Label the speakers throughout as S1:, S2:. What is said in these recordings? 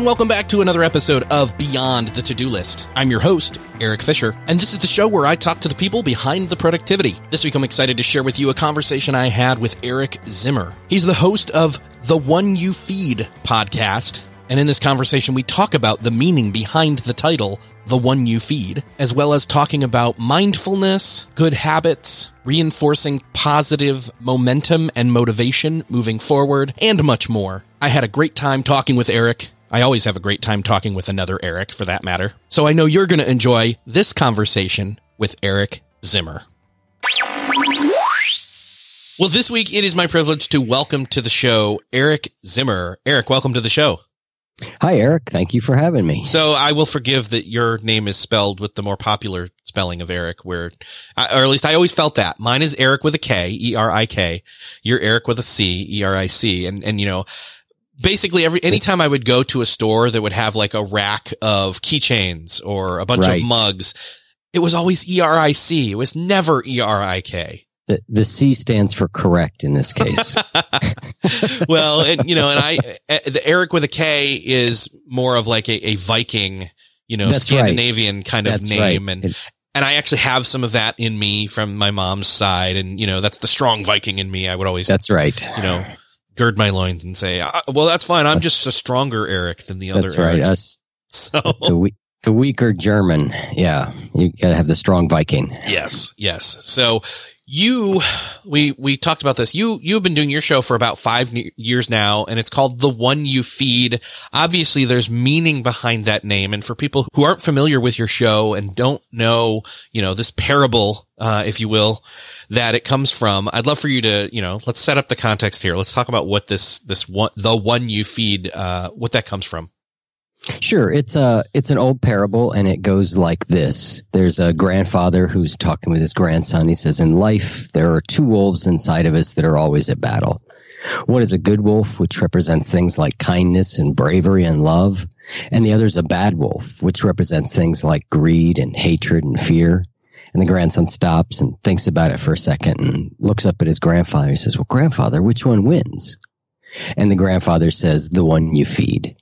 S1: And welcome back to another episode of Beyond the To Do List. I'm your host, Eric Fisher, and this is the show where I talk to the people behind the productivity. This week, I'm excited to share with you a conversation I had with Eric Zimmer. He's the host of the One You Feed podcast. And in this conversation, we talk about the meaning behind the title, The One You Feed, as well as talking about mindfulness, good habits, reinforcing positive momentum and motivation moving forward, and much more. I had a great time talking with Eric. I always have a great time talking with another Eric, for that matter. So I know you're going to enjoy this conversation with Eric Zimmer. Well, this week it is my privilege to welcome to the show Eric Zimmer. Eric, welcome to the show.
S2: Hi, Eric. Thank you for having me.
S1: So I will forgive that your name is spelled with the more popular spelling of Eric, where, or at least I always felt that mine is Eric with a K, E R I K. You're Eric with a C, E R I C, and and you know. Basically, every anytime I would go to a store that would have like a rack of keychains or a bunch
S2: Right.
S1: of mugs, it was always E R I C. It was never E R I K.
S2: The, the C stands for correct in this case.
S1: well, and you know, and I, uh, the Eric with a K is more of like a, a Viking, you know,
S2: That's right.
S1: Scandinavian kind of
S2: That's
S1: name,
S2: right.
S1: and
S2: It-
S1: and I actually have some of that in me from my mom's side, and you know, that's the strong Viking in me. I would always,
S2: That's right.
S1: you know, gird my loins and say, "Ah, well, that's fine. I'm just a stronger Eric than the other
S2: That's right. Us,
S1: So
S2: the, we, the weaker German. Yeah. You got to have the strong Viking.
S1: Yes, yes. So you, we we talked about this. You you have been doing your show for about five years now, and it's called the One You Feed. Obviously, there's meaning behind that name, and for people who aren't familiar with your show and don't know, you know, this parable, uh, if you will, that it comes from, I'd love for you to, you know, let's set up the context here. Let's talk about what this this one the One You Feed, uh, what that comes from.
S2: Sure. It's a, it's an old parable and it goes like this. There's a grandfather who's talking with his grandson. He says, in life, there are two wolves inside of us that are always at battle. One is a good wolf, which represents things like kindness and bravery and love. And the other is a bad wolf, which represents things like greed and hatred and fear. And the grandson stops and thinks about it for a second and looks up at his grandfather. He says, well, grandfather, which one wins? And the grandfather says, the one you feed.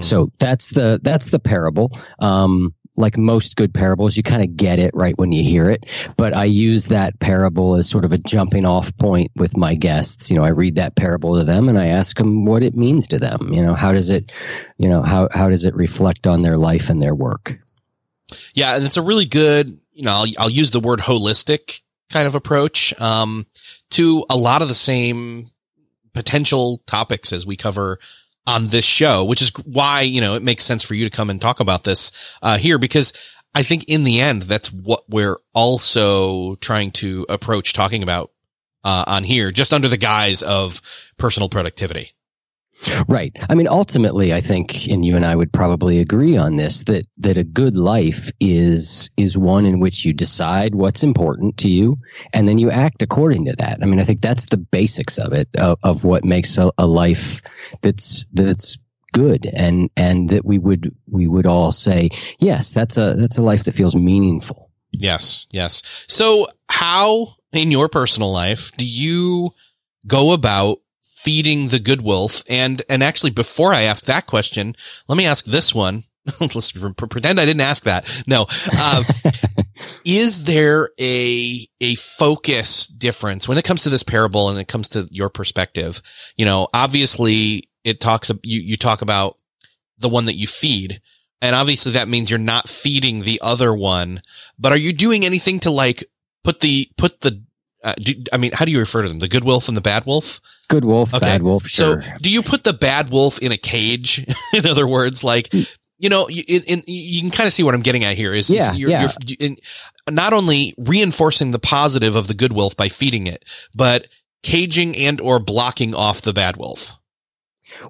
S2: So that's the that's the parable. Um, like most good parables, you kind of get it right when you hear it. But I use that parable as sort of a jumping off point with my guests. You know, I read that parable to them and I ask them what it means to them. You know, how does it, you know, how how does it reflect on their life and their work?
S1: Yeah, and it's a really good, you know, I'll, I'll use the word holistic kind of approach um, to a lot of the same potential topics as we cover on this show, which is why, you know, it makes sense for you to come and talk about this uh, here because I think in the end, that's what we're also trying to approach talking about uh, on here, just under the guise of personal productivity.
S2: Right. I mean, ultimately, I think, and you and I would probably agree on this that that a good life is is one in which you decide what's important to you, and then you act according to that. I mean, I think that's the basics of it of, of what makes a, a life that's that's good and and that we would we would all say yes that's a that's a life that feels meaningful
S1: yes yes so how in your personal life do you go about feeding the good wolf? And, and actually before I ask that question, let me ask this one. Let's pretend I didn't ask that. No. Um, is there a, a focus difference when it comes to this parable and it comes to your perspective? You know, obviously it talks, you, you talk about the one that you feed. And obviously that means you're not feeding the other one, but are you doing anything to like put the, put the uh, do, I mean, how do you refer to them? The good wolf and the bad wolf?
S2: Good wolf, okay. bad wolf, sure.
S1: So do you put the bad wolf in a cage? in other words, like, you know, you, in, you can kind of see what I'm getting at here is,
S2: yeah,
S1: is you're,
S2: yeah.
S1: you're in, not only reinforcing the positive of the good wolf by feeding it, but caging and or blocking off the bad wolf.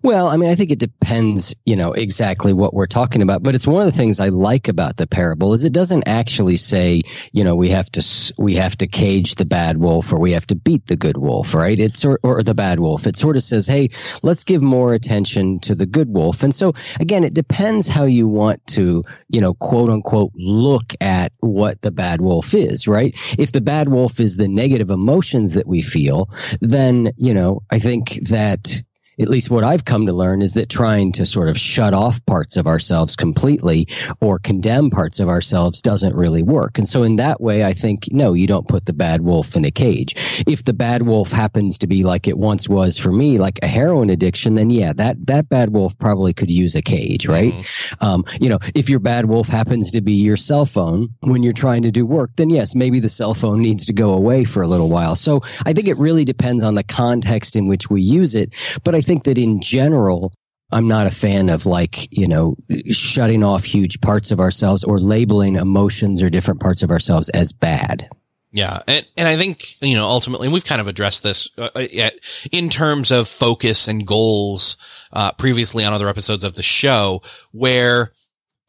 S2: Well, I mean, I think it depends, you know, exactly what we're talking about. But it's one of the things I like about the parable is it doesn't actually say, you know, we have to we have to cage the bad wolf or we have to beat the good wolf, right? It's or, or the bad wolf. It sort of says, hey, let's give more attention to the good wolf. And so again, it depends how you want to, you know, quote unquote, look at what the bad wolf is, right? If the bad wolf is the negative emotions that we feel, then you know, I think that at least what I've come to learn is that trying to sort of shut off parts of ourselves completely or condemn parts of ourselves doesn't really work. And so in that way, I think, no, you don't put the bad wolf in a cage. If the bad wolf happens to be like it once was for me, like a heroin addiction, then yeah, that, that bad wolf probably could use a cage, right? Mm-hmm. Um, you know, if your bad wolf happens to be your cell phone when you're trying to do work, then yes, maybe the cell phone needs to go away for a little while. So I think it really depends on the context in which we use it. But I think that in general, I'm not a fan of like, you know, shutting off huge parts of ourselves or labeling emotions or different parts of ourselves as bad.
S1: Yeah. And, and I think, you know, ultimately we've kind of addressed this uh, uh in terms of focus and goals, uh, previously on other episodes of the show where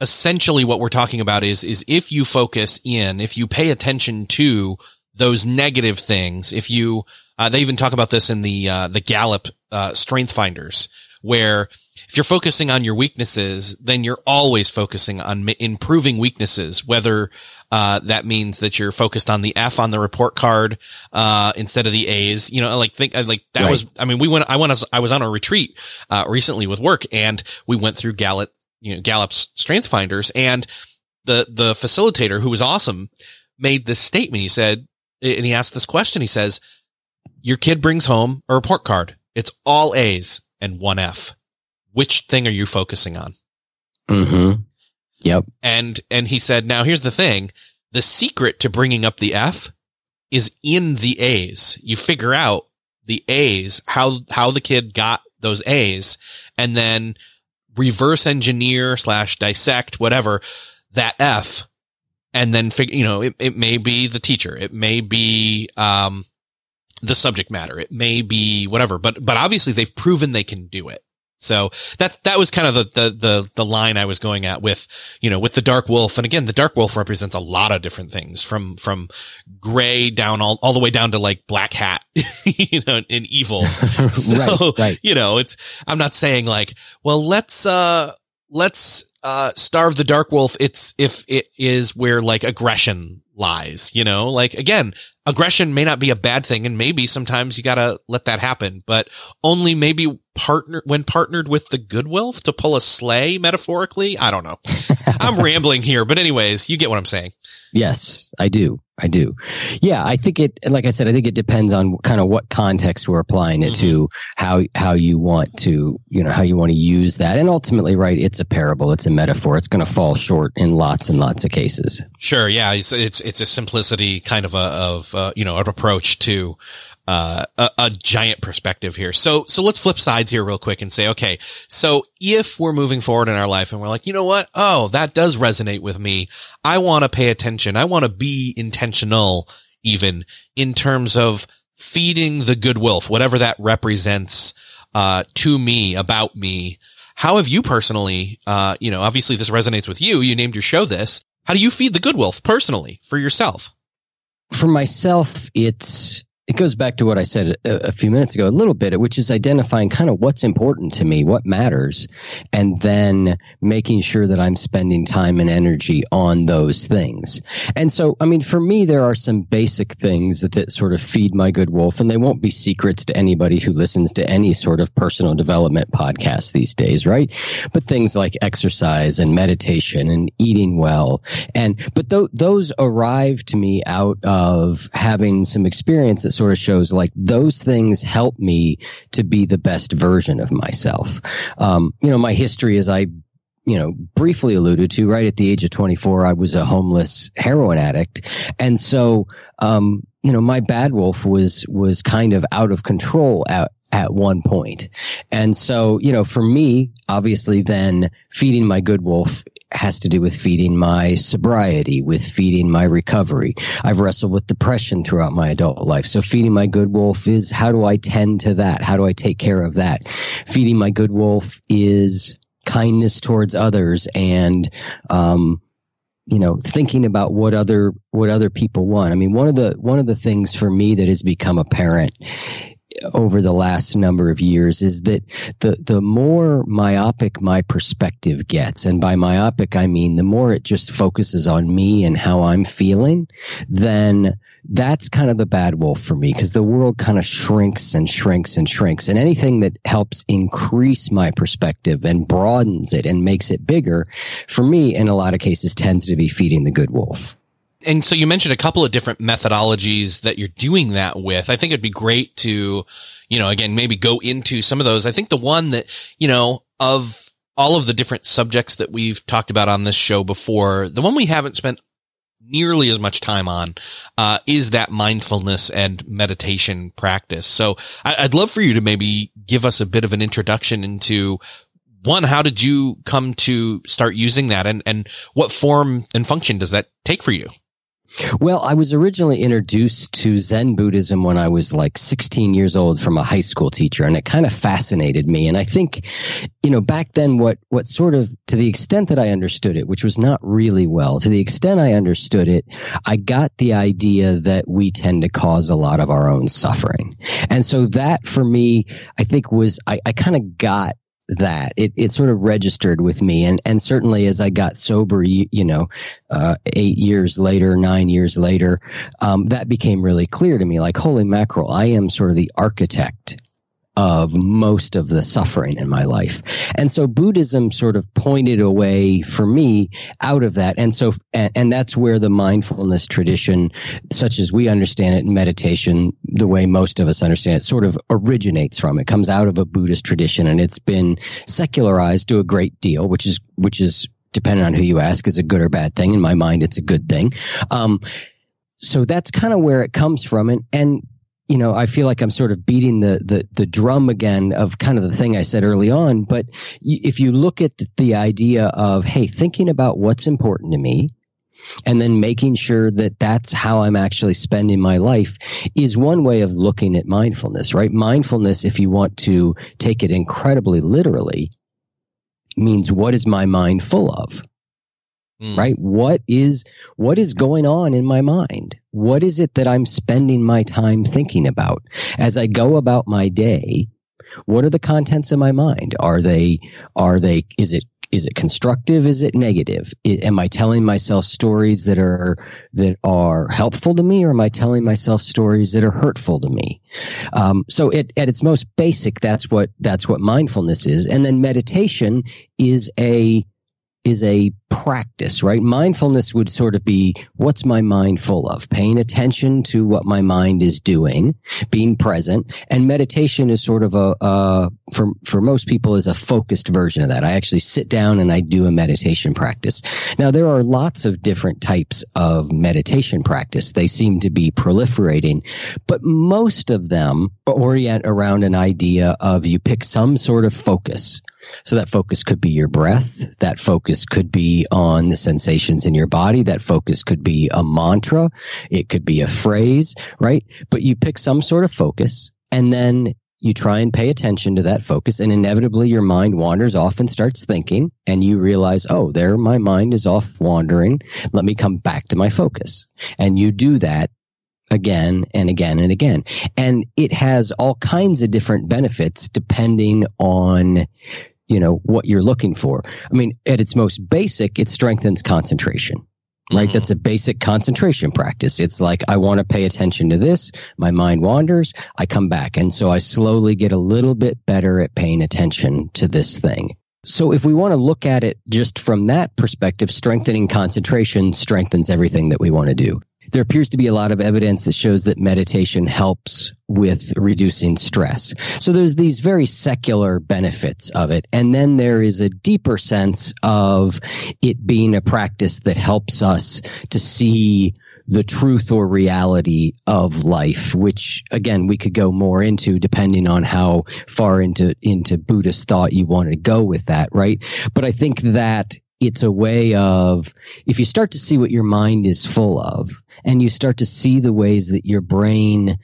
S1: essentially what we're talking about is, is if you focus in, if you pay attention to those negative things, if you, uh, they even talk about this in the uh, the Gallup uh, Strength Finders, where if you're focusing on your weaknesses, then you're always focusing on improving weaknesses, whether uh, that means that you're focused on the F on the report card uh, instead of the A's. You know, like think like that right. was. I mean, we went. I went. I was on a retreat uh, recently with work, and we went through Gallup, you know, Gallup's Strength Finders, and the the facilitator who was awesome made this statement. He said, and he asked this question. He says your kid brings home a report card. It's all A's and one F. Which thing are you focusing on?
S2: Mm-hmm. Yep.
S1: And, and he said, now here's the thing. The secret to bringing up the F is in the A's. You figure out the A's, how, how the kid got those A's and then reverse engineer slash dissect whatever that F and then figure, you know, it, it may be the teacher. It may be, um, the subject matter. It may be whatever, but, but obviously they've proven they can do it. So that's, that was kind of the, the, the, the line I was going at with, you know, with the dark wolf. And again, the dark wolf represents a lot of different things from, from gray down all, all the way down to like black hat, you know, in evil. So, right, right. you know, it's, I'm not saying like, well, let's, uh, let's, uh, starve the dark wolf. It's if it is where like aggression lies, you know, like again, aggression may not be a bad thing and maybe sometimes you got to let that happen, but only maybe partner when partnered with the good wolf to pull a sleigh metaphorically. I don't know. I'm rambling here, but anyways, you get what I'm saying.
S2: Yes, I do. I do. Yeah, I think it. Like I said, I think it depends on kind of what context we're applying it mm-hmm. to, how how you want to, you know, how you want to use that, and ultimately, right? It's a parable. It's a metaphor. It's going to fall short in lots and lots of cases.
S1: Sure. Yeah. It's it's it's a simplicity kind of a of uh, you know an approach to uh, a, a, giant perspective here. So, so let's flip sides here real quick and say, okay, so if we're moving forward in our life and we're like, you know what? Oh, that does resonate with me. I want to pay attention. I want to be intentional even in terms of feeding the good wolf, whatever that represents. uh, to me about me. How have you personally, uh, you know, obviously this resonates with you. You named your show this. How do you feed the good wolf personally for yourself?
S2: For myself, it's it goes back to what I said a, a, few minutes ago, a little bit, which is identifying kind of what's important to me, what matters, and then making sure that I'm spending time and energy on those things. And so, I mean, for me, there are some basic things that, that sort of feed my good wolf, and they won't be secrets to anybody who listens to any sort of personal development podcast these days, right? But things like exercise and meditation and eating well. And, but th- those arrive to me out of having some experience sort of shows like those things help me to be the best version of myself. Um, you know, my history as I you know, briefly alluded to, right at the age of 24, I was a homeless heroin addict. And so, um, you know, my bad wolf was, was kind of out of control at, at one point. And so, you know, for me, obviously then feeding my good wolf has to do with feeding my sobriety, with feeding my recovery. I've wrestled with depression throughout my adult life. So feeding my good wolf is how do I tend to that? How do I take care of that? Feeding my good wolf is kindness towards others and, um, you know, thinking about what other what other people want. I mean, one of the one of the things for me that has become apparent over the last number of years is that the the more myopic my perspective gets and by myopic I mean the more it just focuses on me and how I'm feeling then that's kind of the bad wolf for me because the world kind of shrinks and shrinks and shrinks. And anything that helps increase my perspective and broadens it and makes it bigger for me in a lot of cases tends to be feeding the good wolf
S1: and so you mentioned a couple of different methodologies that you're doing that with. I think it'd be great to, you know, again, maybe go into some of those. I think the one that, you know, of all of the different subjects that we've talked about on this show before, the one we haven't spent nearly as much time on uh, is that mindfulness and meditation practice. So I- would love for you to maybe give us a bit of an introduction into one, how did you come to start using that and, and what form and function does that take for you?
S2: Well, I was originally introduced to Zen Buddhism when I was like 16 years old from a high school teacher, and it kind of fascinated me. And I think, you know, back then, what, what sort of, to the extent that I understood it, which was not really well, to the extent I understood it, I got the idea that we tend to cause a lot of our own suffering. And so that for me, I think was, I, I kind of got that. It it sort of registered with me, and and certainly as I got sober, you, you know, uh, eight years later, nine years later, um, that became really clear to me. Like, holy mackerel, I am sort of the architect of most of the suffering in my life. And so Buddhism sort of pointed away for me out of that. And so, and, and, that's where the mindfulness tradition, such as we understand it in meditation, the way most of us understand it, sort of originates from. It comes out of a Buddhist tradition and it's been secularized to a great deal, which is, which is, depending on who you ask, is a good or bad thing. In my mind, it's a good thing. Um, so that's kind of where it comes from. And, and you know, I feel like I'm sort of beating the, the, the drum again of kind of the thing I said early on. But if you look at the idea of, hey, thinking about what's important to me, and then making sure that that's how I'm actually spending my life is one way of looking at mindfulness, right? Mindfulness, if you want to take it incredibly literally, means what is my mind full of? Mm. Right? What is what is going on in my mind? What is it that I'm spending my time thinking about as I go about my day? What are the contents of my mind? Are they are they is it is it constructive? Is it negative? am I telling myself stories that are that are helpful to me, or am I telling myself stories that are hurtful to me? Um, so, it, at its most basic, that's what that's what mindfulness is, and then meditation is a is a practice, right? Mindfulness would sort of be what's my mind full of? Paying attention to what my mind is doing, being present. And meditation is sort of a, uh, for, for most people is a focused version of that. I actually sit down and I do a meditation practice. Now, there are lots of different types of meditation practice. They seem to be proliferating, but most of them orient around an idea of you pick some sort of focus so that focus could be your breath. That focus could be on the sensations in your body. That focus could be a mantra. It could be a phrase, right? But you pick some sort of focus and then you try and pay attention to that focus and inevitably your mind wanders off and starts thinking and you realize oh there my mind is off wandering let me come back to my focus and you do that again and again and again and it has all kinds of different benefits depending on you know what you're looking for i mean at its most basic it strengthens concentration right? Mm-hmm. That's a basic concentration practice. It's like, I want to pay attention to this. My mind wanders. I come back. And so I slowly get a little bit better at paying attention to this thing. So if we want to look at it just from that perspective, strengthening concentration strengthens everything that we want to do there appears to be a lot of evidence that shows that meditation helps with reducing stress. So there's these very secular benefits of it. And then there is a deeper sense of it being a practice that helps us to see the truth or reality of life, which again, we could go more into depending on how far into, into Buddhist thought you want to go with that, right? But I think that it's a way of, if you start to see what your mind is full of, and you start to see the ways that your brain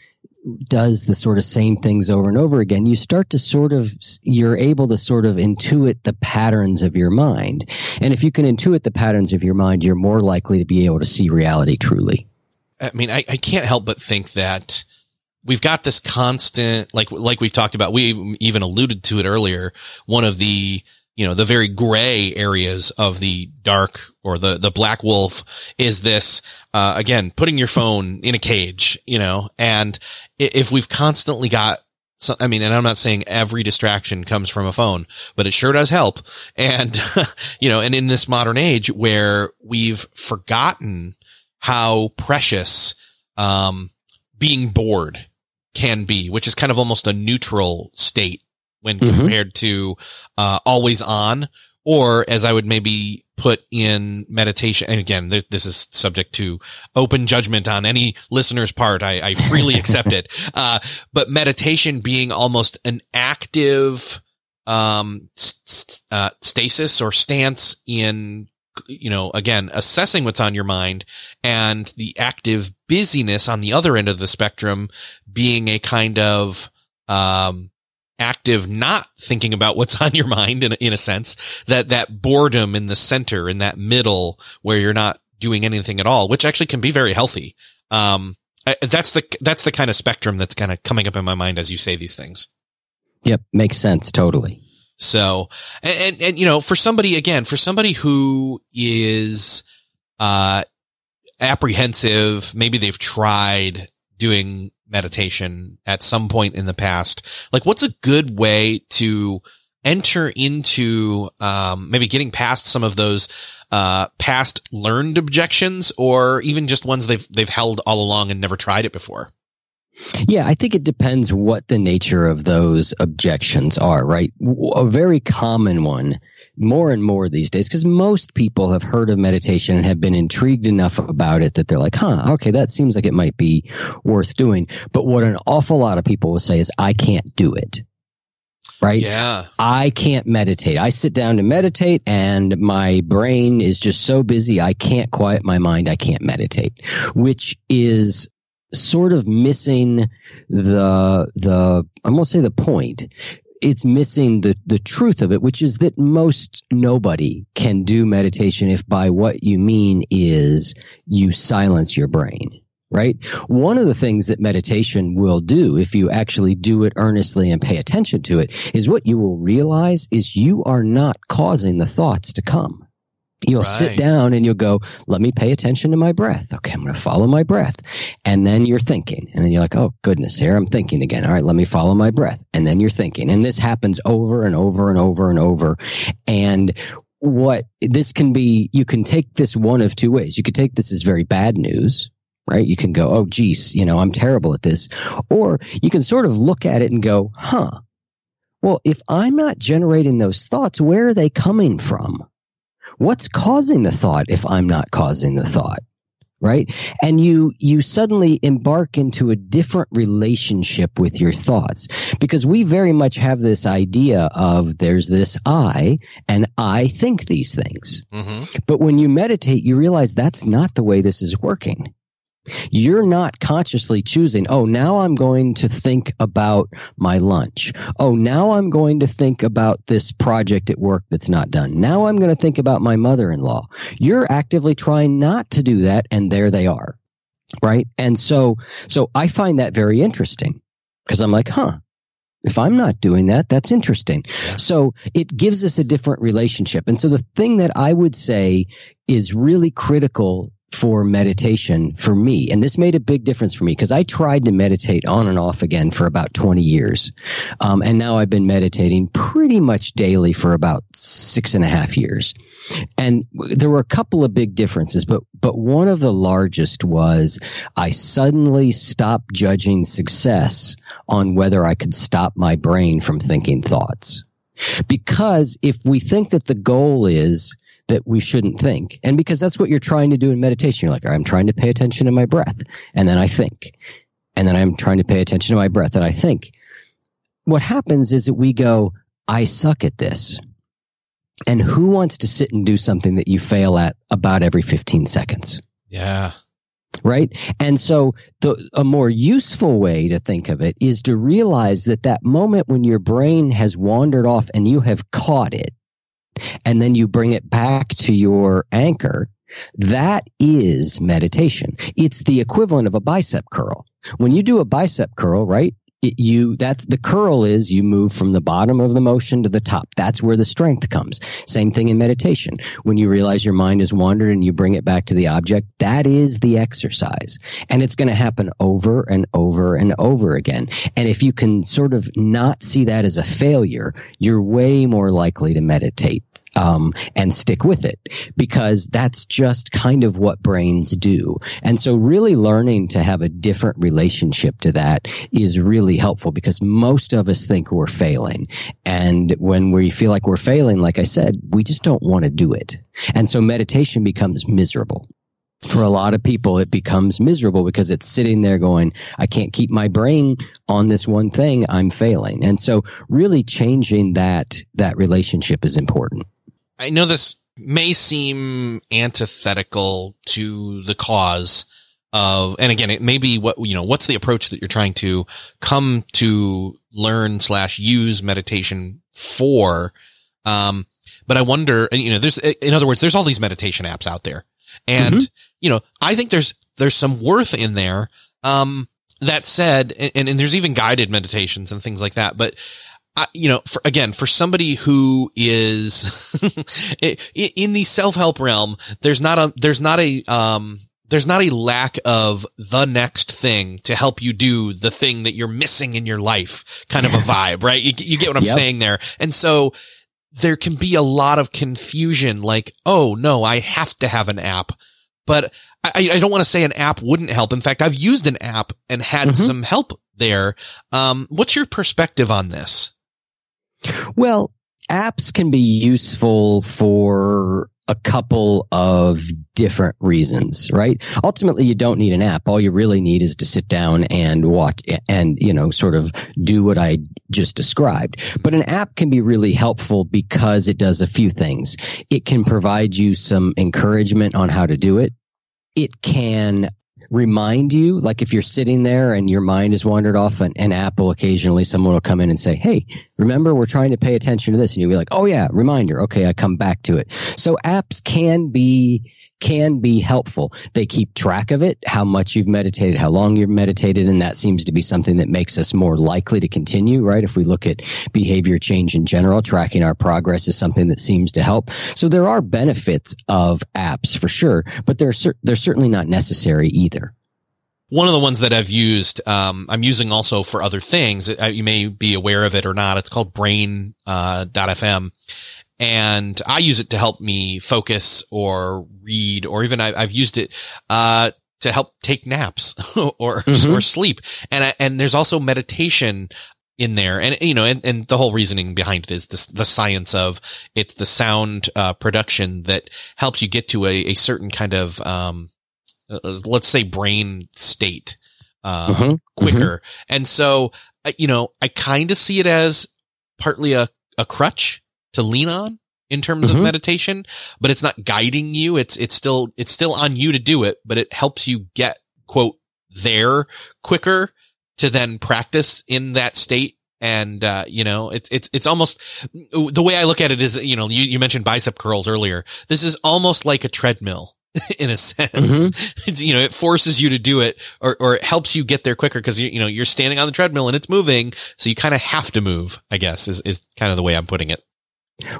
S2: does the sort of same things over and over again, you start to sort of, you're able to sort of intuit the patterns of your mind. And if you can intuit the patterns of your mind, you're more likely to be able to see reality truly.
S1: I mean, I, I can't help but think that we've got this constant, like, like we've talked about, we even alluded to it earlier. One of the, you know, the very gray areas of the dark or the, the black wolf is this, uh, again, putting your phone in a cage, you know, and if we've constantly got so, I mean, and I'm not saying every distraction comes from a phone, but it sure does help. And, you know, and in this modern age where we've forgotten how precious, um, being bored can be, which is kind of almost a neutral state when mm-hmm. compared to uh, always on or as I would maybe put in meditation. And again, this, this is subject to open judgment on any listener's part. I, I freely accept it. Uh, but meditation being almost an active, um, st- uh, stasis or stance in, you know, again, assessing what's on your mind and the active busyness on the other end of the spectrum being a kind of, um, active, not thinking about what's on your mind in, in a sense, that, that boredom in the center, in that middle where you're not doing anything at all, which actually can be very healthy. Um, that's the, that's the kind of spectrum that's kind of coming up in my mind as you say these things.
S2: Yep. Makes sense. Totally.
S1: So, and, and, and, you know, for somebody, again, for somebody who is, uh, apprehensive, maybe they've tried doing meditation at some point in the past. Like, what's a good way to enter into um, maybe getting past some of those uh, past learned objections, or even just ones they've they've held all along and never tried it before?
S2: Yeah, I think it depends what the nature of those objections are, right? A very common one more and more these days because most people have heard of meditation and have been intrigued enough about it that they're like, huh, okay, that seems like it might be worth doing. But what an awful lot of people will say is, I can't do it. Right?
S1: Yeah.
S2: I can't meditate. I sit down to meditate and my brain is just so busy. I can't quiet my mind. I can't meditate, which is sort of missing the the I won't say the point it's missing the, the truth of it, which is that most nobody can do meditation if by what you mean is you silence your brain, right? One of the things that meditation will do, if you actually do it earnestly and pay attention to it, is what you will realize is you are not causing the thoughts to come. You'll right. sit down and you'll go, let me pay attention to my breath. Okay, I'm going to follow my breath. And then you're thinking. And then you're like, oh, goodness, here I'm thinking again. All right, let me follow my breath. And then you're thinking. And this happens over and over and over and over. And what this can be, you can take this one of two ways. You could take this as very bad news, right? You can go, oh, geez, you know, I'm terrible at this. Or you can sort of look at it and go, huh, well, if I'm not generating those thoughts, where are they coming from? What's causing the thought if I'm not causing the thought? Right. And you, you suddenly embark into a different relationship with your thoughts because we very much have this idea of there's this I and I think these things. Mm-hmm. But when you meditate, you realize that's not the way this is working You're not consciously choosing, oh, now I'm going to think about my lunch. Oh, now I'm going to think about this project at work that's not done. Now I'm going to think about my mother in law. You're actively trying not to do that, and there they are. Right. And so, so I find that very interesting because I'm like, huh, if I'm not doing that, that's interesting. So it gives us a different relationship. And so the thing that I would say is really critical for meditation for me. And this made a big difference for me because I tried to meditate on and off again for about 20 years. Um, and now I've been meditating pretty much daily for about six and a half years. And there were a couple of big differences, but, but one of the largest was I suddenly stopped judging success on whether I could stop my brain from thinking thoughts. Because if we think that the goal is that we shouldn't think. And because that's what you're trying to do in meditation. You're like, I'm trying to pay attention to my breath. And then I think. And then I'm trying to pay attention to my breath and I think. What happens is that we go, I suck at this. And who wants to sit and do something that you fail at about every 15 seconds?
S1: Yeah.
S2: Right. And so the, a more useful way to think of it is to realize that that moment when your brain has wandered off and you have caught it, and then you bring it back to your anchor, that is meditation. It's the equivalent of a bicep curl. When you do a bicep curl, right? You that's the curl is you move from the bottom of the motion to the top. That's where the strength comes. Same thing in meditation. When you realize your mind has wandered and you bring it back to the object, that is the exercise. And it's going to happen over and over and over again. And if you can sort of not see that as a failure, you're way more likely to meditate um, and stick with it because that's just kind of what brains do. And so really learning to have a different relationship to that is really helpful because most of us think we're failing. And when we feel like we're failing, like I said, we just don't want to do it. And so meditation becomes miserable for a lot of people, it becomes miserable because it's sitting there going, I can't keep my brain on this one thing. I'm failing. And so really changing that, that relationship is important.
S1: I know this may seem antithetical to the cause of, and again, it may be what, you know, what's the approach that you're trying to come to learn slash use meditation for. Um, but I wonder, you know, there's, in other words, there's all these meditation apps out there and, mm-hmm. you know, I think there's, there's some worth in there. Um, that said, and, and there's even guided meditations and things like that, but I, you know, for, again, for somebody who is in the self help realm, there's not a, there's not a, um, there's not a lack of the next thing to help you do the thing that you're missing in your life kind of a vibe, right? You, you get what I'm yep. saying there. And so there can be a lot of confusion like, oh no, I have to have an app. But I, I don't want to say an app wouldn't help. In fact, I've used an app and had mm-hmm. some help there. Um, what's your perspective on this?
S2: Well, apps can be useful for a couple of different reasons, right? Ultimately, you don't need an app. All you really need is to sit down and watch and, you know, sort of do what I just described. But an app can be really helpful because it does a few things. It can provide you some encouragement on how to do it. It can remind you, like if you're sitting there and your mind has wandered off an, an Apple, occasionally someone will come in and say, Hey, remember we're trying to pay attention to this. And you'll be like, Oh yeah, reminder. Okay. I come back to it. So apps can be can be helpful. They keep track of it, how much you've meditated, how long you've meditated, and that seems to be something that makes us more likely to continue, right? If we look at behavior change in general, tracking our progress is something that seems to help. So there are benefits of apps for sure, but they're, cer- they're certainly not necessary either.
S1: One of the ones that I've used, um, I'm using also for other things. You may be aware of it or not. It's called Brain uh, .fm and I use it to help me focus or read, or even I, have used it uh, to help take naps or mm-hmm. or sleep. And I, and there's also meditation in there, and you know, and, and the whole reasoning behind it is this, the science of it's the sound uh, production that helps you get to a, a certain kind of um, uh, let's say brain state uh, mm-hmm. quicker. Mm-hmm. And so, you know, I kind of see it as partly a, a crutch to lean on in terms mm-hmm. of meditation, but it's not guiding you. It's, it's still, it's still on you to do it, but it helps you get
S3: quote there quicker to then practice in that state. And, uh, you know, it's, it's, it's almost the way I look at it is, you know, you, you mentioned bicep curls earlier. This is almost like a treadmill in a sense. Mm-hmm. You know, it forces you to do it or, or it helps you get there quicker because you, you know, you're standing on the treadmill and it's moving. So you kind of have to move, I guess is, is kind of the way I'm putting it.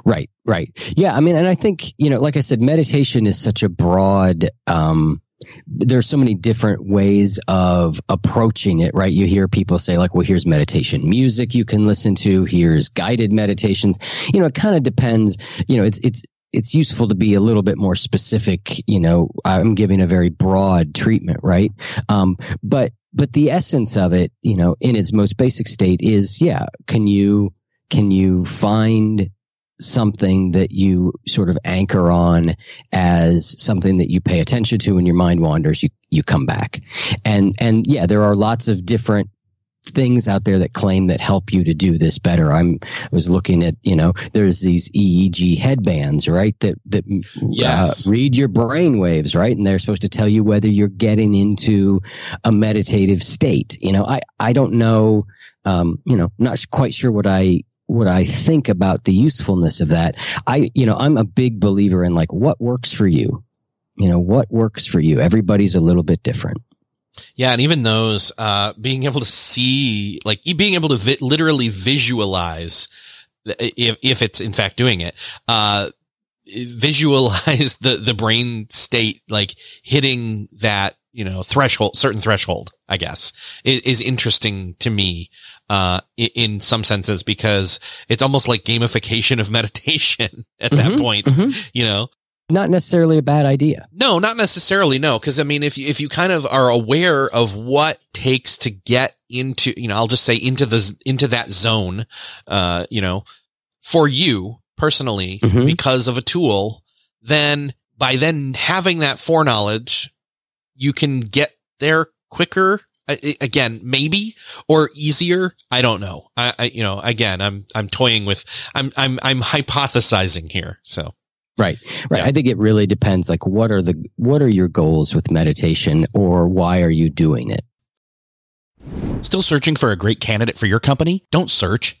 S2: Right, right. Yeah. I mean, and I think, you know, like I said, meditation is such a broad, um, there's so many different ways of approaching it, right? You hear people say like, well, here's meditation music you can listen to. Here's guided meditations. You know, it kind of depends. You know, it's, it's, it's useful to be a little bit more specific. You know, I'm giving a very broad treatment, right? Um, but, but the essence of it, you know, in its most basic state is, yeah, can you, can you find something that you sort of anchor on as something that you pay attention to when your mind wanders you you come back and and yeah there are lots of different things out there that claim that help you to do this better i'm I was looking at you know there's these eeg headbands right that that uh, yes. uh, read your brain waves right and they're supposed to tell you whether you're getting into a meditative state you know i i don't know um, you know, not quite sure what I what I think about the usefulness of that. I, you know, I'm a big believer in like what works for you. You know, what works for you. Everybody's a little bit different.
S3: Yeah, and even those uh, being able to see, like being able to vi- literally visualize, if if it's in fact doing it, uh, visualize the the brain state like hitting that you know threshold, certain threshold. I guess is, is interesting to me uh, in, some senses because it's almost like gamification of meditation at mm-hmm, that point, mm-hmm. you know?
S2: Not necessarily a bad idea.
S3: No, not necessarily. No, because I mean, if you, if you kind of are aware of what takes to get into, you know, I'll just say into the into that zone, uh, you know, for you personally mm-hmm. because of a tool, then by then having that foreknowledge, you can get there quicker again maybe or easier i don't know I, I, you know again i'm i'm toying with i'm i'm i'm hypothesizing here so
S2: right right yeah. i think it really depends like what are the what are your goals with meditation or why are you doing it
S1: Still searching for a great candidate for your company? Don't search,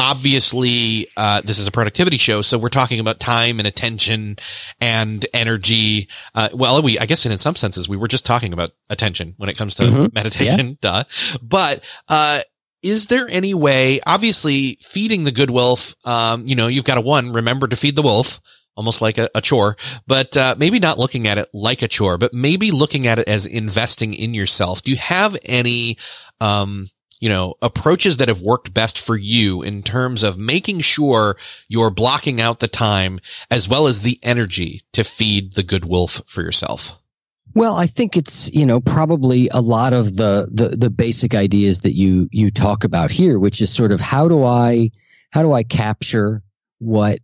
S1: Obviously, uh, this is a productivity show. So we're talking about time and attention and energy. Uh, well, we, I guess in some senses, we were just talking about attention when it comes to
S2: Mhm.
S1: meditation. Duh. But, uh, is there any way, obviously feeding the good wolf, um, you know, you've got a one, remember to feed the wolf, almost like a, a chore, but, uh, maybe not looking at it like a chore, but maybe looking at it as investing in yourself. Do you have any, um, you know, approaches that have worked best for you in terms of making sure you're blocking out the time as well as the energy to feed the good wolf for yourself?
S2: Well, I think it's you know probably a lot of the, the the basic ideas that you you talk about here, which is sort of how do I how do I capture what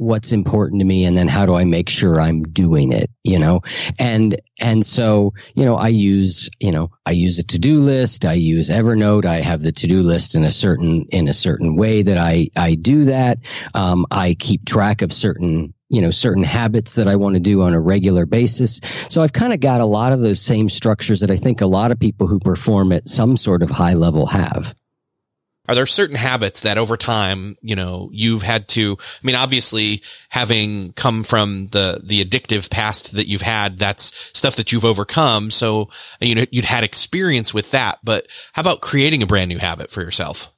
S2: what's important to me and then how do I make sure I'm doing it, you know? And and so, you know, I use, you know, I use a to-do list, I use Evernote, I have the to-do list in a certain in a certain way that I I do that. Um, I keep track of certain you know certain habits that I want to do on a regular basis. So I've kind of got a lot of those same structures that I think a lot of people who perform at some sort of high level have.
S1: Are there certain habits that over time, you know, you've had to, I mean, obviously having come from the, the addictive past that you've had, that's stuff that you've overcome. So, you know, you'd had experience with that, but how about creating a brand new habit for yourself?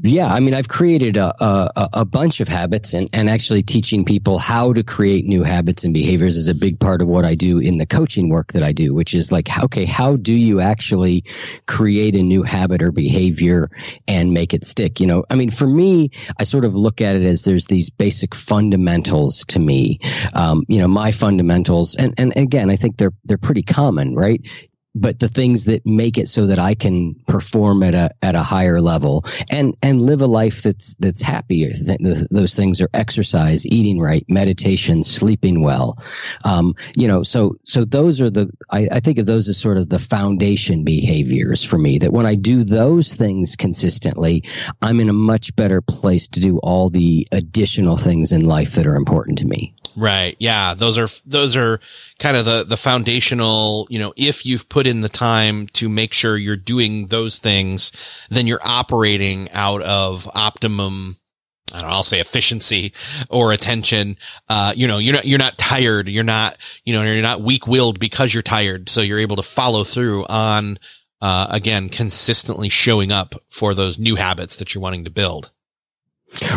S2: Yeah, I mean, I've created a, a, a bunch of habits and, and actually teaching people how to create new habits and behaviors is a big part of what I do in the coaching work that I do, which is like, okay, how do you actually create a new habit or behavior and make it stick? You know, I mean, for me, I sort of look at it as there's these basic fundamentals to me. Um, you know, my fundamentals, and, and again, I think they're, they're pretty common, right? But the things that make it so that I can perform at a at a higher level and and live a life that's that's happier. Th- those things are exercise, eating right, meditation, sleeping well. Um, you know, so so those are the I, I think of those as sort of the foundation behaviors for me. That when I do those things consistently, I'm in a much better place to do all the additional things in life that are important to me.
S1: Right. Yeah. Those are, those are kind of the, the foundational, you know, if you've put in the time to make sure you're doing those things, then you're operating out of optimum, I don't know, I'll say efficiency or attention. Uh, you know, you're not, you're not tired. You're not, you know, you're not weak willed because you're tired. So you're able to follow through on, uh, again, consistently showing up for those new habits that you're wanting to build.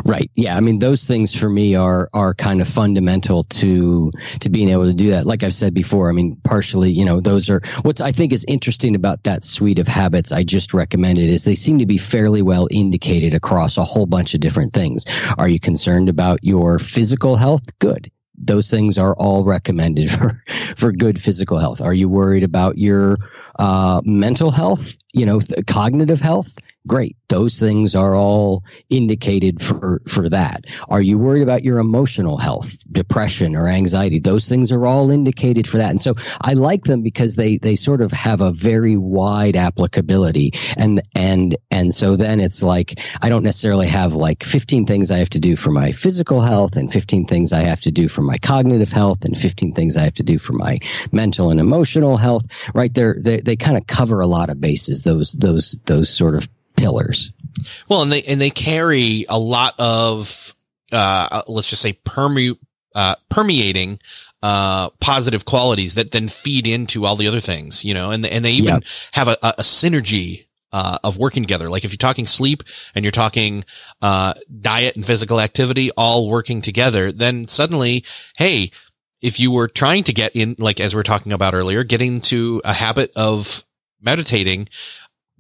S2: Right. Yeah. I mean, those things for me are are kind of fundamental to to being able to do that. Like I've said before, I mean, partially, you know, those are what's I think is interesting about that suite of habits I just recommended is they seem to be fairly well indicated across a whole bunch of different things. Are you concerned about your physical health? Good those things are all recommended for for good physical health. Are you worried about your uh, mental health? You know, th- cognitive health? Great. Those things are all indicated for, for that. Are you worried about your emotional health, depression or anxiety? Those things are all indicated for that. And so I like them because they, they sort of have a very wide applicability. And, and, and so then it's like, I don't necessarily have like 15 things I have to do for my physical health and 15 things I have to do for my cognitive health and 15 things I have to do for my mental and emotional health, right? They're, they, they kind of cover a lot of bases, those, those, those sort of pillars.
S1: Well, and they and they carry a lot of uh, let's just say perme- uh, permeating uh, positive qualities that then feed into all the other things, you know, and and they even
S2: Yep.
S1: have a, a synergy. Uh, of working together. Like if you're talking sleep and you're talking, uh, diet and physical activity all working together, then suddenly, hey, if you were trying to get in, like as we are talking about earlier, getting to a habit of meditating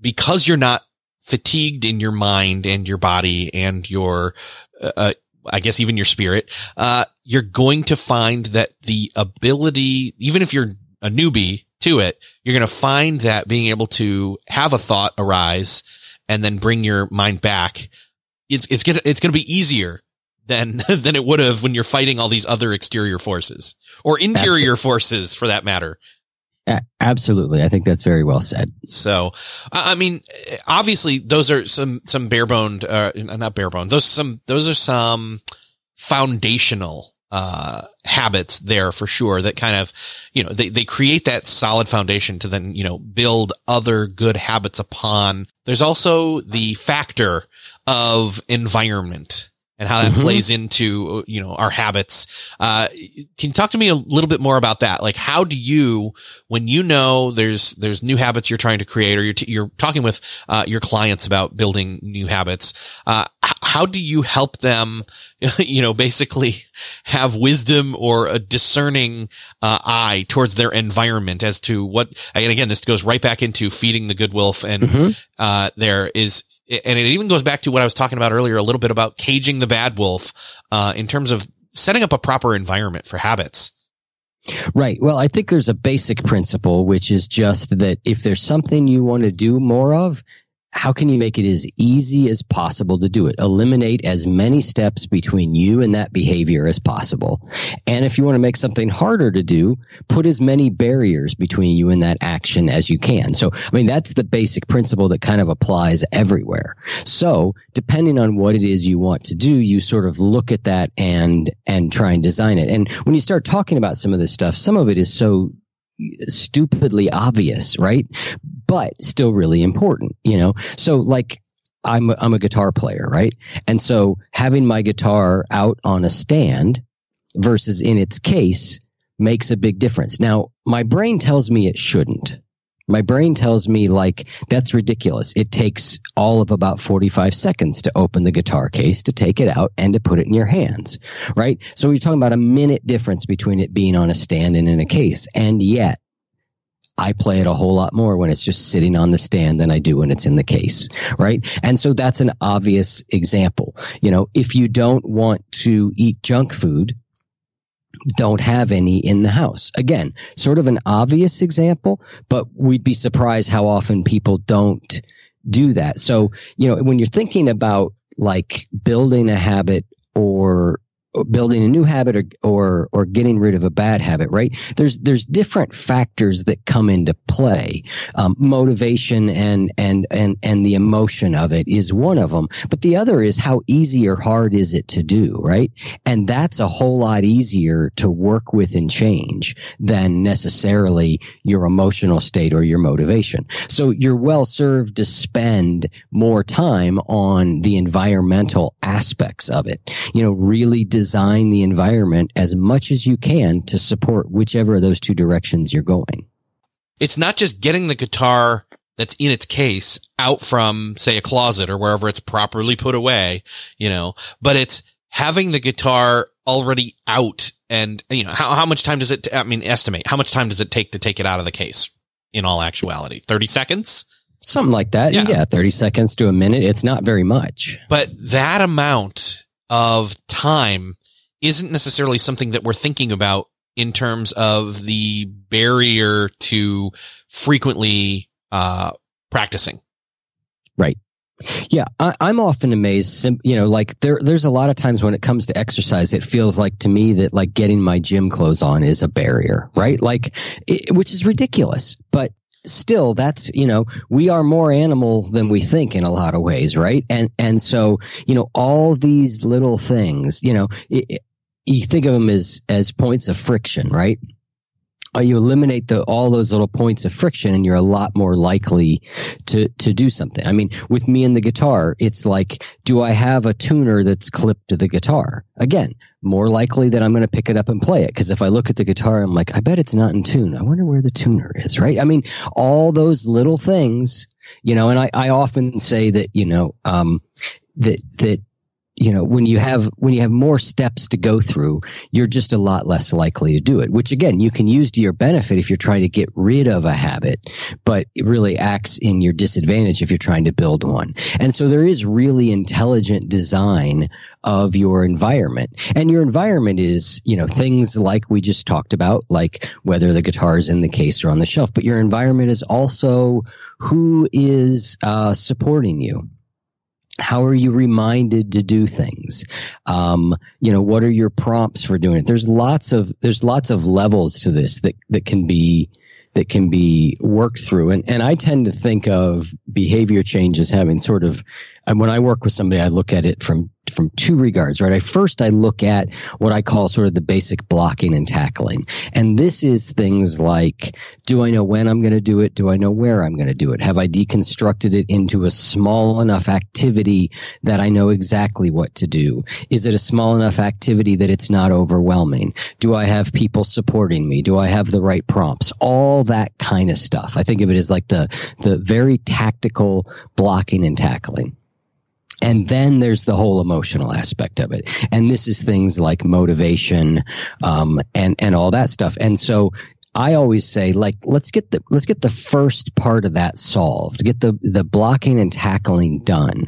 S1: because you're not fatigued in your mind and your body and your, uh, uh, I guess even your spirit, uh, you're going to find that the ability, even if you're a newbie to it, you're going to find that being able to have a thought arise and then bring your mind back, it's, it's gonna, it's gonna be easier than, than it would have when you're fighting all these other exterior forces or interior forces for that matter.
S2: Absolutely. I think that's very well said.
S1: So, I mean, obviously those are some, some bare boned, uh, not bare boned. Those some, those are some foundational, uh, habits there for sure that kind of, you know, they, they create that solid foundation to then, you know, build other good habits upon. There's also the factor of environment and how that mm-hmm. plays into you know our habits. Uh, can you talk to me a little bit more about that? Like, how do you, when you know there's there's new habits you're trying to create, or you're t- you're talking with uh, your clients about building new habits, uh, h- how do you help them, you know, basically have wisdom or a discerning uh, eye towards their environment as to what? And again, this goes right back into feeding the good wolf, and mm-hmm. Uh, there is and it even goes back to what I was talking about earlier a little bit about caging the bad wolf uh, in terms of setting up a proper environment for habits.
S2: Right. Well, I think there's a basic principle, which is just that if there's something you want to do more of, how can you make it as easy as possible to do it? Eliminate as many steps between you and that behavior as possible. And if you want to make something harder to do, put as many barriers between you and that action as you can. So, I mean, that's the basic principle that kind of applies everywhere. So, depending on what it is you want to do, you sort of look at that and, and try and design it. And when you start talking about some of this stuff, some of it is so stupidly obvious, right? But still really important, you know? So like, I'm a, I'm a guitar player, right? And so having my guitar out on a stand versus in its case makes a big difference. Now, my brain tells me it shouldn't. My brain tells me like that's ridiculous. It takes all of about 45 seconds to open the guitar case, to take it out and to put it in your hands, right? So we're talking about a minute difference between it being on a stand and in a case. And yet I play it a whole lot more when it's just sitting on the stand than I do when it's in the case, right? And so that's an obvious example. You know, if you don't want to eat junk food, don't have any in the house. Again, sort of an obvious example, but we'd be surprised how often people don't do that. So, you know, when you're thinking about like building a habit or building a new habit or, or or getting rid of a bad habit right? There's there's different factors that come into play. Um, motivation and and and and the emotion of it is one of them but the other is how easy or hard is it to do right? And that's a whole lot easier to work with and change than necessarily your emotional state or your motivation. So you're well served to spend more time on the environmental aspects of it. You know really design the environment as much as you can to support whichever of those two directions you're going.
S1: It's not just getting the guitar that's in its case out from, say, a closet or wherever it's properly put away, you know, but it's having the guitar already out and, you know, how, how much time does it, I mean, estimate, how much time does it take to take it out of the case in all actuality? 30 seconds?
S2: Something like that. Yeah. yeah. 30 seconds to a minute. It's not very much.
S1: But that amount of time isn't necessarily something that we're thinking about in terms of the barrier to frequently uh, practicing.
S2: Right. Yeah, I, am often amazed. You know, like there, there's a lot of times when it comes to exercise, it feels like to me that like getting my gym clothes on is a barrier, right? Like, it, which is ridiculous. But still that's you know we are more animal than we think in a lot of ways right? And and so you know all these little things you know it, you think of them as as points of friction right you eliminate the all those little points of friction and you're a lot more likely to to do something. I mean with me and the guitar it's like do i have a tuner that's clipped to the guitar? Again more likely that i'm going to pick it up and play it because if i look at the guitar i'm like i bet it's not in tune. I wonder where the tuner is right? I mean all those little things you know and i i often say that you know um that that you know when you have when you have more steps to go through you're just a lot less likely to do it which again you can use to your benefit if you're trying to get rid of a habit but it really acts in your disadvantage if you're trying to build one. And so there is really intelligent design of your environment. And your environment is you know things like we just talked about like whether the guitar is in the case or on the shelf but your environment is also who is uh, supporting you how are you reminded to do things? Um, you know what are your prompts for doing it? There's lots of there's lots of levels to this that that can be that can be worked through. And and I tend to think of behavior change as having sort of and when I work with somebody, I look at it from from two regards, right? I first I look at what I call sort of the basic blocking and tackling. And this is things like do I know when I'm going to do it? Do I know where I'm going to do it? Have I deconstructed it into a small enough activity that I know exactly what to do? Is it a small enough activity that it's not overwhelming? Do I have people supporting me? Do I have the right prompts? All that kind of stuff. I think of it as like the the very tactical blocking and tackling. And then there's the whole emotional aspect of it. And this is things like motivation, um, and, and all that stuff. And so I always say, like, let's get the, let's get the first part of that solved, get the, the blocking and tackling done.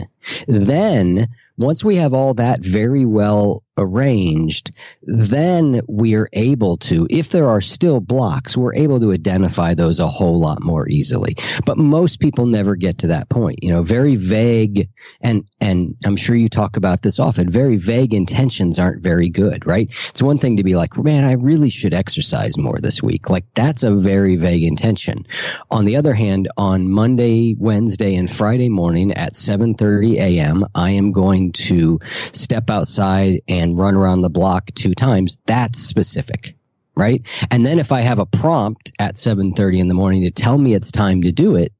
S2: Then once we have all that very well arranged, then we are able to, if there are still blocks, we're able to identify those a whole lot more easily. But most people never get to that point. You know, very vague and, and I'm sure you talk about this often, very vague intentions aren't very good, right? It's one thing to be like, man, I really should exercise more this week. Like that's a very vague intention. On the other hand, on Monday, Wednesday, and Friday morning at 7.30 a.m., I am going to step outside and run around the block two times, that's specific. Right. And then if I have a prompt at 730 in the morning to tell me it's time to do it,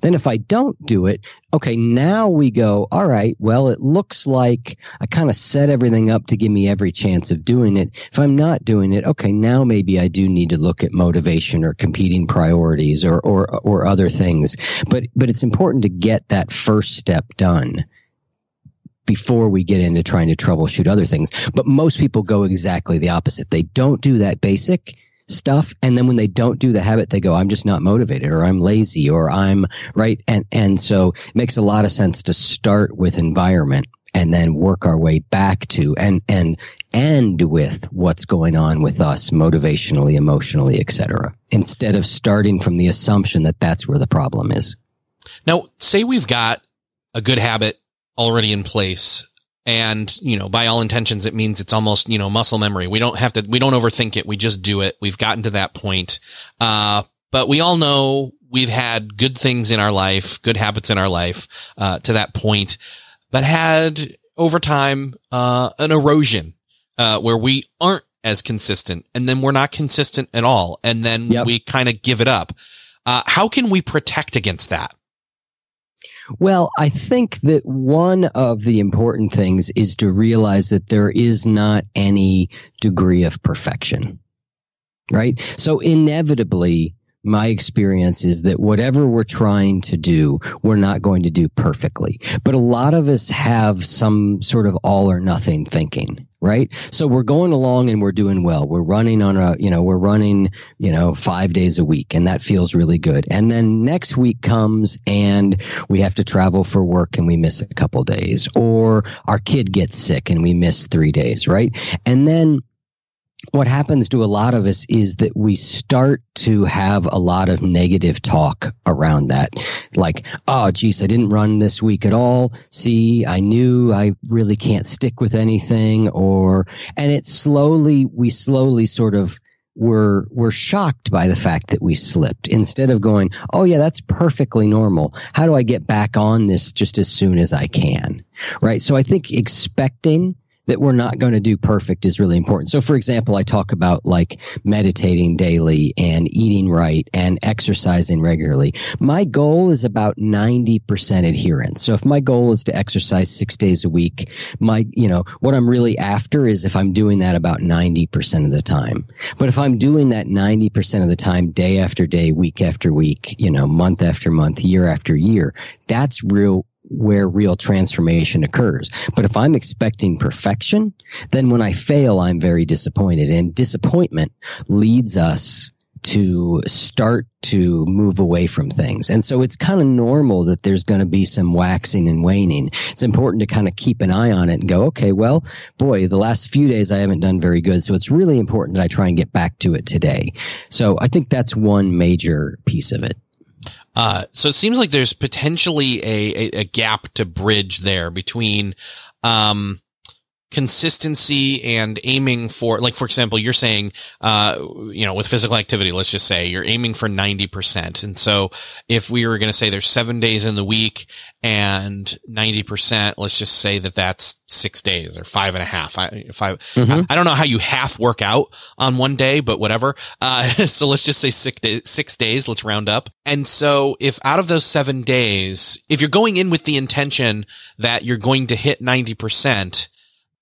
S2: then if I don't do it, okay, now we go, all right, well, it looks like I kind of set everything up to give me every chance of doing it. If I'm not doing it, okay, now maybe I do need to look at motivation or competing priorities or, or, or other things. But, but it's important to get that first step done before we get into trying to troubleshoot other things. But most people go exactly the opposite. They don't do that basic stuff. And then when they don't do the habit, they go, I'm just not motivated or I'm lazy or I'm right. And, and so it makes a lot of sense to start with environment and then work our way back to and, and end with what's going on with us motivationally, emotionally, etc. Instead of starting from the assumption that that's where the problem is.
S3: Now, say we've got a good habit already in place. And, you know, by all intentions, it means it's almost, you know, muscle memory. We don't have to, we don't overthink it. We just do it. We've gotten to that point. Uh, but we all know we've had good things in our life, good habits in our life, uh, to that point, but had over time, uh, an erosion, uh, where we aren't as consistent and then we're not consistent at all. And then yep. we kind of give it up. Uh, how can we protect against that?
S2: Well, I think that one of the important things is to realize that there is not any degree of perfection. Right? So inevitably, my experience is that whatever we're trying to do, we're not going to do perfectly. But a lot of us have some sort of all or nothing thinking, right? So we're going along and we're doing well. We're running on a, you know, we're running, you know, five days a week and that feels really good. And then next week comes and we have to travel for work and we miss a couple days or our kid gets sick and we miss three days, right? And then what happens to a lot of us is that we start to have a lot of negative talk around that. Like, oh, geez, I didn't run this week at all. See, I knew I really can't stick with anything or, and it slowly, we slowly sort of we're we're shocked by the fact that we slipped instead of going oh yeah that's perfectly normal how do i get back on this just as soon as i can right so i think expecting that we're not going to do perfect is really important. So, for example, I talk about like meditating daily and eating right and exercising regularly. My goal is about 90% adherence. So if my goal is to exercise six days a week, my, you know, what I'm really after is if I'm doing that about 90% of the time. But if I'm doing that 90% of the time, day after day, week after week, you know, month after month, year after year, that's real where real transformation occurs. But if I'm expecting perfection, then when I fail, I'm very disappointed. And disappointment leads us to start to move away from things. And so it's kind of normal that there's going to be some waxing and waning. It's important to kind of keep an eye on it and go, okay, well, boy, the last few days I haven't done very good. So it's really important that I try and get back to it today. So I think that's one major piece of it.
S3: Uh, so it seems like there's potentially a, a, a, gap to bridge there between, um,
S1: consistency and aiming for like for example you're saying uh you know with physical activity let's just say you're aiming for 90% and so if we were going to say there's 7 days in the week and 90% let's just say that that's 6 days or five and a half. I, five,
S2: Mhm.
S1: I, I don't know how you half work out on one day but whatever. Uh so let's just say 6 days 6 days let's round up. And so if out of those 7 days if you're going in with the intention that you're going to hit 90%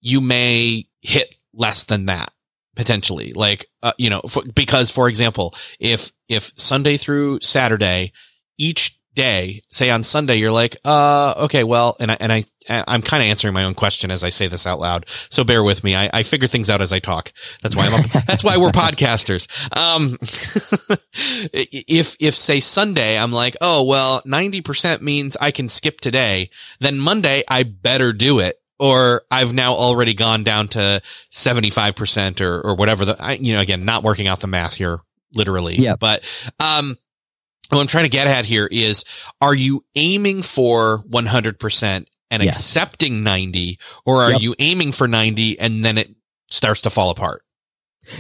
S1: you may hit less than that potentially. Like uh, you know for, because for example if if sunday through saturday each day say on sunday you're like uh okay well and i and i i'm kind of answering my own question as i say this out loud. So bear with me. I, I figure things out as i talk. That's why i'm a, that's why we're podcasters. Um if if say sunday i'm like oh well 90% means i can skip today then monday i better do it or I've now already gone down to 75% or, or whatever the, I, you know, again, not working out the math here literally.
S2: Yep.
S1: But, um, what I'm trying to get at here is, are you aiming for 100% and
S2: Yeah.
S1: accepting 90 or are
S2: Yep.
S1: you aiming for 90 and then it starts to fall apart?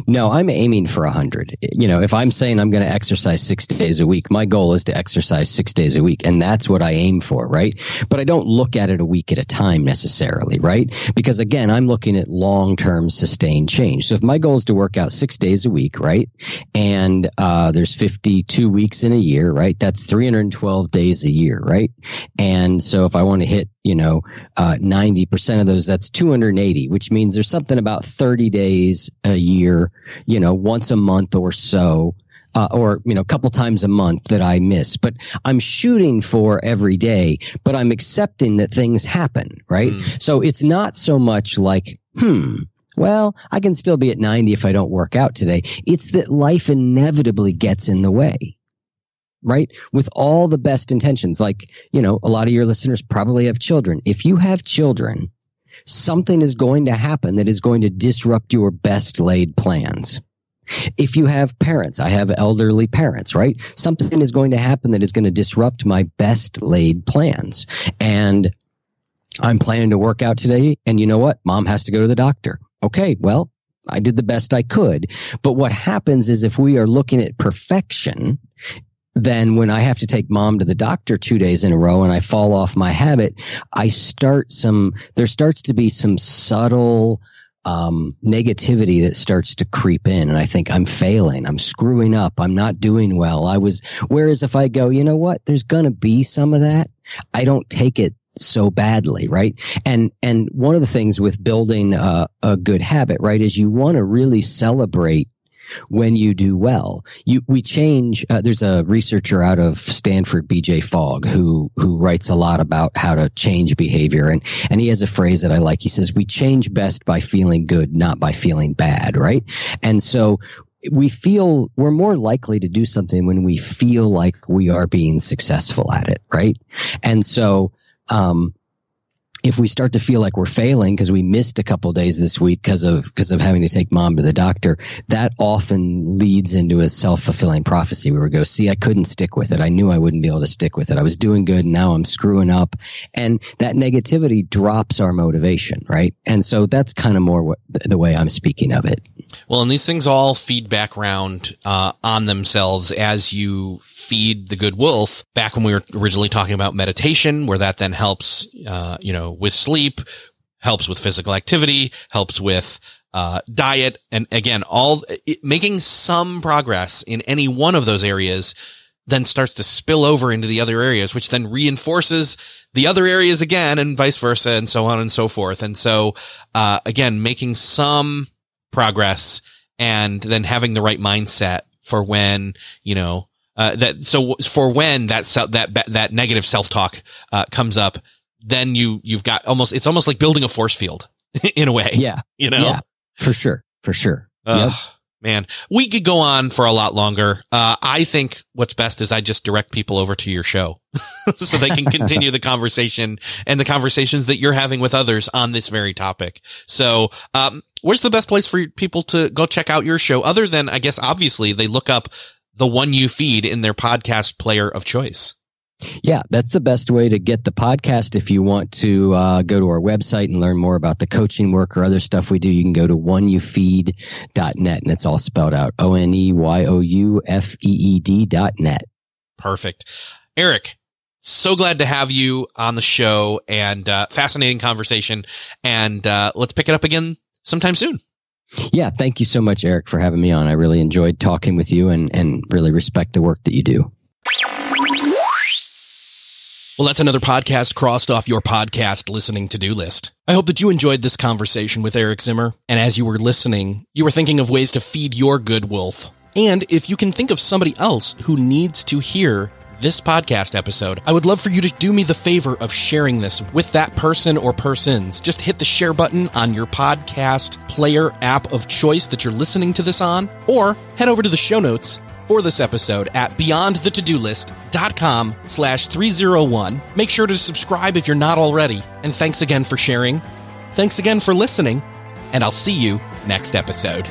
S2: No, I'm aiming for 100. You know, if I'm saying I'm going to exercise six days a week, my goal is to exercise six days a week. And that's what I aim for, right? But I don't look at it a week at a time necessarily, right? Because again, I'm looking at long term sustained change. So if my goal is to work out six days a week, right? And uh, there's 52 weeks in a year, right? That's 312 days a year, right? And so if I want to hit, you know, uh, 90% of those, that's 280, which means there's something about 30 days a year, you know, once a month or so. Uh, or you know, a couple times a month that I miss, but I'm shooting for every day. But I'm accepting that things happen, right?
S1: Mm.
S2: So it's not so much like, hmm, well, I can still be at 90 if I don't work out today. It's that life inevitably gets in the way, right? With all the best intentions. Like, you know, a lot of your listeners probably have children. If you have children, something is going to happen that is going to disrupt your best laid plans. If you have parents, I have elderly parents, right? Something is going to happen that is going to disrupt my best laid plans. And I'm planning to work out today. And you know what? Mom has to go to the doctor. Okay. Well, I did the best I could. But what happens is if we are looking at perfection, then when I have to take mom to the doctor two days in a row and I fall off my habit, I start some, there starts to be some subtle, um, negativity that starts to creep in. And I think I'm failing. I'm screwing up. I'm not doing well. I was, whereas if I go, you know what? There's going to be some of that. I don't take it so badly, right? And and one of the things with building uh, a good habit, right, is you want to really celebrate when you do well. You we change. Uh, there's a researcher out of Stanford, B.J. Fogg, who who writes a lot about how to change behavior, and and he has a phrase that I like. He says, "We change best by feeling good, not by feeling bad." Right, and so we feel we're more likely to do something when we feel like we are being successful at it, right? And so um, if we start to feel like we're failing because we missed a couple days this week because of because of having to take mom to the doctor, that often leads into a self fulfilling prophecy where we go, "See, I couldn't stick with it. I knew I wouldn't be able to stick with it. I was doing good, and now I'm screwing up." And that negativity drops our motivation, right? And so that's kind of more what the, way I'm speaking of it.
S1: Well, and these things all feed back around uh, on themselves as you feed the good wolf. Back when we were originally talking about meditation, where that then helps, uh, you know, with sleep, helps with physical activity, helps with uh, diet, and again, all it, making some progress in any one of those areas then starts to spill over into the other areas, which then reinforces the other areas again, and vice versa, and so on and so forth. And so, uh, again, making some progress and then having the right mindset for when, you know, uh, that, so for when that, that, that negative self-talk, uh, comes up, then you, you've got almost, it's almost like building a force field in a way,
S2: Yeah,
S1: you know?
S2: yeah, for sure, for sure.
S1: Ugh,
S2: Yep.
S1: Man, we could go on for a lot longer. Uh, I think what's best is I just direct people over to your show so they can continue the conversation and the conversations that you're having with others on this very topic. So, um, where's the best place for people to go check out your show other than, I guess, obviously they look up the one you feed in their podcast player of choice?
S2: Yeah, that's the best way to get the podcast. If you want to uh, go to our website and learn more about the coaching work or other stuff we do, you can go to oneyoufeed.net and it's all spelled out O N E Y O U F E E D dot net.
S3: Perfect. Eric, so glad to have you on the show and uh, fascinating conversation. And uh, let's pick it up again sometime soon.
S2: Yeah, thank you so much, Eric, for having me on. I really enjoyed talking with you and, and really respect the work that you do.
S1: Well, that's another podcast crossed off your podcast listening to do list. I hope that you enjoyed this conversation with Eric Zimmer. And as you were listening, you were thinking of ways to feed your good wolf. And if you can think of somebody else who needs to hear this podcast episode, I would love for you to do me the favor of sharing this with that person or persons. Just hit the share button on your podcast player app of choice that you're listening to this on, or head over to the show notes for this episode at beyondthetodolist.com slash 301. Make sure to subscribe if you're not already. And thanks again for sharing. Thanks again for listening. And I'll see you next episode.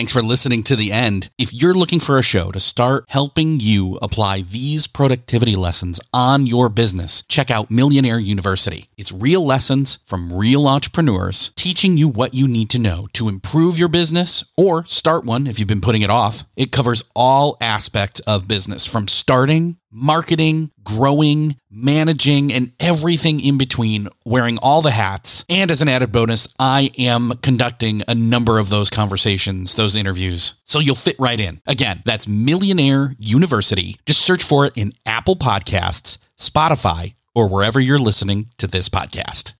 S1: Thanks for listening to the end. If you're looking for a show to start helping you apply these productivity lessons on your business, check out Millionaire University. It's real lessons from real entrepreneurs teaching you what you need to know to improve your business or start one if you've been putting it off. It covers all aspects of business from starting marketing, growing, managing, and everything in between, wearing all the hats. And as an added bonus, I am conducting a number of those conversations, those interviews. So you'll fit right in. Again, that's Millionaire University. Just search for it in Apple Podcasts, Spotify, or wherever you're listening to this podcast.